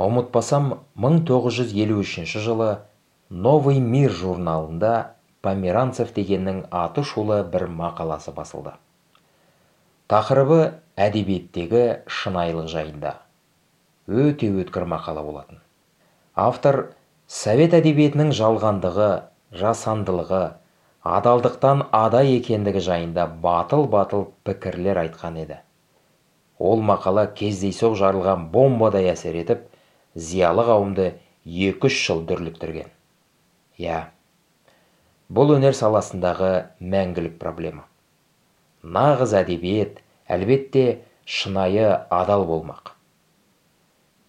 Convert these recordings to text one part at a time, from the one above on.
ұмытпасам 1953 жылы новый мир журналында померанцев дегеннің аты шулы бір мақаласы басылды. Тақырыбы әдебиеттегі шынайылық жайында. Өте өткір мақала болатын. Автор совет әдебиетінің жалғандығы жасандылығы адалдықтан ада екендігі жайында батыл-батыл пікірлер айтқан еді. Ол мақала кездейсоқ жарылған бомбадай әсер етіп зиялы қауымды екі-үш жыл дүрліктірген. Иә бұл өнер саласындағы мәңгілік проблема. Нағыз әдебиет әлбетте шынайы адал болмақ.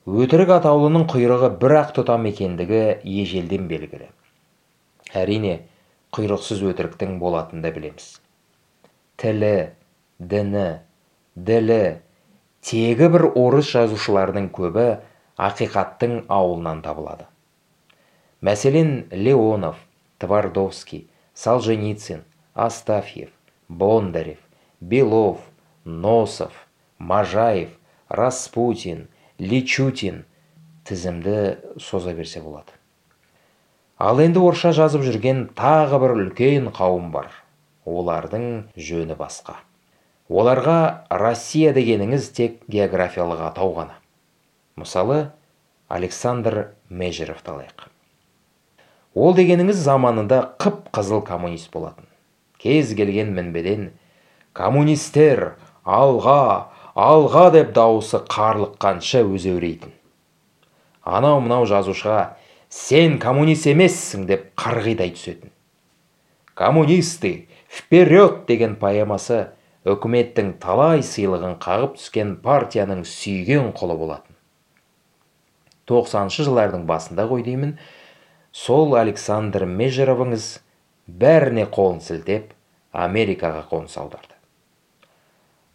Өтірік атаулының құйрығы бір ақ тұтам екендігі ежелден белгілі. Әрине құйрықсыз өтіріктің болатынын да білеміз. Тілі діні ділі тегі бір орыс жазушыларының көбі ақиқаттың ауылынан табылады. Мәселен леонов твардовский солженицын астафьев бондарев белов носов мажаев распутин личутин тізімді соза берсе болады. Ал енді орысша жазып жүрген тағы бір үлкен қауым бар. Олардың жөні басқа. Оларға россия дегеніңіз тек географиялық атау ғана. Мысалы александр межеровты алайық ол дегеніңіз заманында қып қызыл коммунист болатын. Кез келген мінбеден коммунистер алға алға деп дауысы қарлыққанша өзеурейтін анау мынау жазушыға сен коммунист емессің деп қарғидай түсетін. Коммунисты вперед деген поэмасы үкіметтің талай сыйлығын қағып түскен партияның сүйген құлы болатын. Тоқсаныншы жылдардың басында ғой деймін. Сол александр межеровыңыз бәріне қолын сілтеп америкаға қоныс аударды.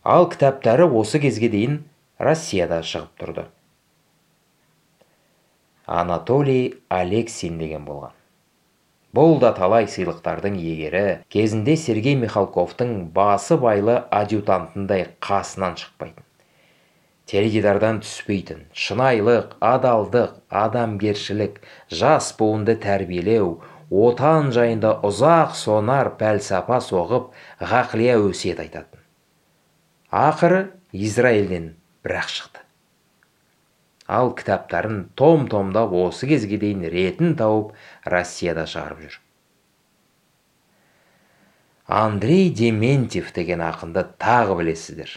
Ал кітаптары осы кезге дейін россияда шығып тұрды. Анатолий алексин деген болған. Бұл да талай сыйлықтардың егері кезінде сергей михалковтың басы байлы адъютантындай қасынан шықпайтын. Теледидардан түспейтін шынайылық адалдық адамгершілік жас буынды тәрбиелеу отан жайында ұзақ сонар пәлсапа соғып ғақлия өсиет айтатын. Ақыры израильден бір шықты. Ал кітаптарын том-томдап осы кезге дейін ретін тауып россияда шығарып жүр. Андрей дементьев деген ақынды тағы білесіздер.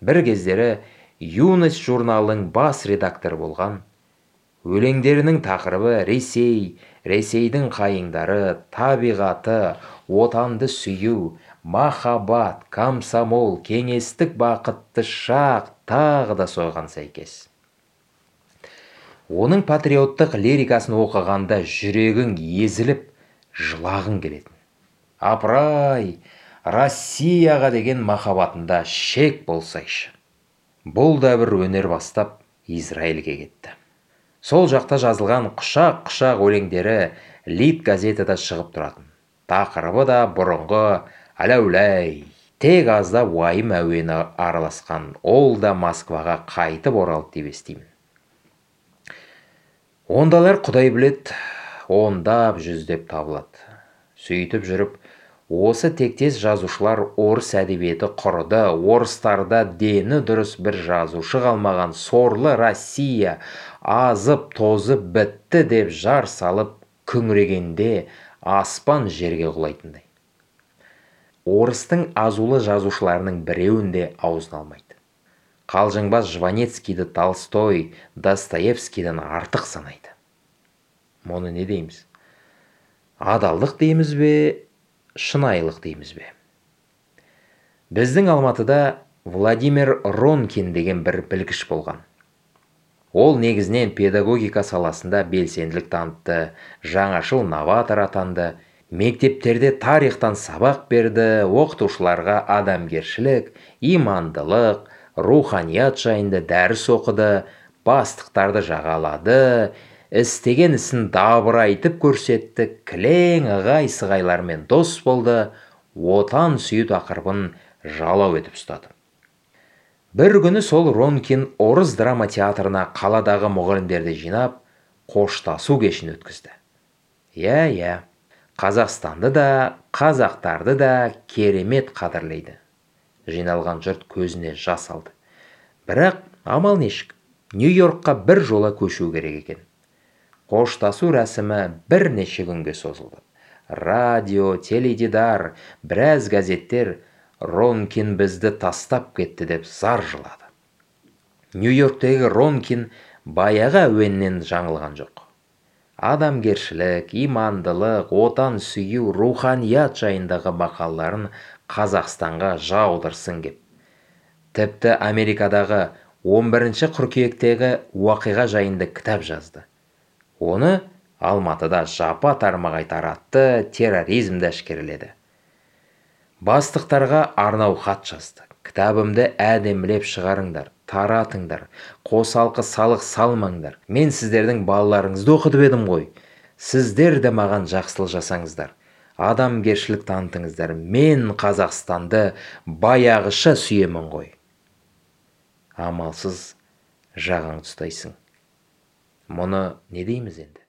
Бір кездері юность журналының бас редакторы болған. Өлеңдерінің тақырыбы ресей ресейдің қайыңдары табиғаты отанды сүю махаббат комсомол кеңестік бақытты шақ тағы да соған сәйкес. Оның патриоттық лирикасын оқығанда жүрегің езіліп жылағың келетін. Апырай россияға деген махаббатында шек болсайшы. Бұл да бір өнер бастап израильге кетті. Сол жақта жазылған құшақ құшақ өлеңдері лид газетада шығып тұратын. Тақырыбы да бұрынғы әләуләй тек аздап уайым әуені араласқан ол да москваға қайтып оралды деп естимін. Ондалар құдай білет ондап жүздеп табылады. Сөйтіп жүріп осы тектес жазушылар орыс әдебиеті құрыды орыстарда дені дұрыс бір жазушы қалмаған сорлы россия азып тозып бітті деп жар салып күңірегенде аспан жерге құлайтындай. Орыстың азулы жазушыларының біреуін де аузына алмайды. Қалжыңбас жванецкийді толстой достоевскийден артық санайды. Мұны не дейміз? Адалдық дейміз бе? Шынайылық дейміз бе? Біздің алматыда владимир ронкин деген бір білгіш болған. Ол негізінен педагогика саласында белсенділік танытты жаңашыл новатор атанды мектептерде тарихтан сабақ берді оқытушыларға адамгершілік имандылық руханият жайында дәріс оқыды бастықтарды жағалады істеген ісін дабырайтып көрсетті. Кілең ығай сығайлармен дос болды. Отан сүю тақырыбын жалау етіп ұстады. Бір күні сол ронкин орыс драма театрына қаладағы мұғалімдерді жинап қоштасу кешін өткізді. Иә иә. Қазақстанды да қазақтарды да керемет қадірлейді. Жиналған жұрт көзіне жас алды. Бірақ амал нешік нью йоркқа бір жола көшу керек екен. Қоштасу рәсімі бірнеше күнге созылды радио теледидар біраз газеттер ронкин бізді тастап кетті деп зар жылады нью йорктегі ронкин баяғы әуеннен жаңылған жоқ адамгершілік имандылық отан сүю руханият жайындағы мақалаларын қазақстанға жаудырсын кеп тіпті америкадағы 11 қыркүйектегі уақиға жайында кітап жазды оны алматыда жапа тармағай таратты терроризмді әшкереледі. Бастықтарға арнау хат жазды. Кітабымды әдемілеп шығарыңдар таратыңдар қосалқы салық салмаңдар. Мен сіздердің балаларыңызды оқытып едім ғой. Сіздер де маған жақсылық жасаңыздар. Адамгершілік танытыңыздар. Мен қазақстанды баяғыша сүйемін ғой. Амалсыз жағаң ұстайсың мұны не дейміз енді?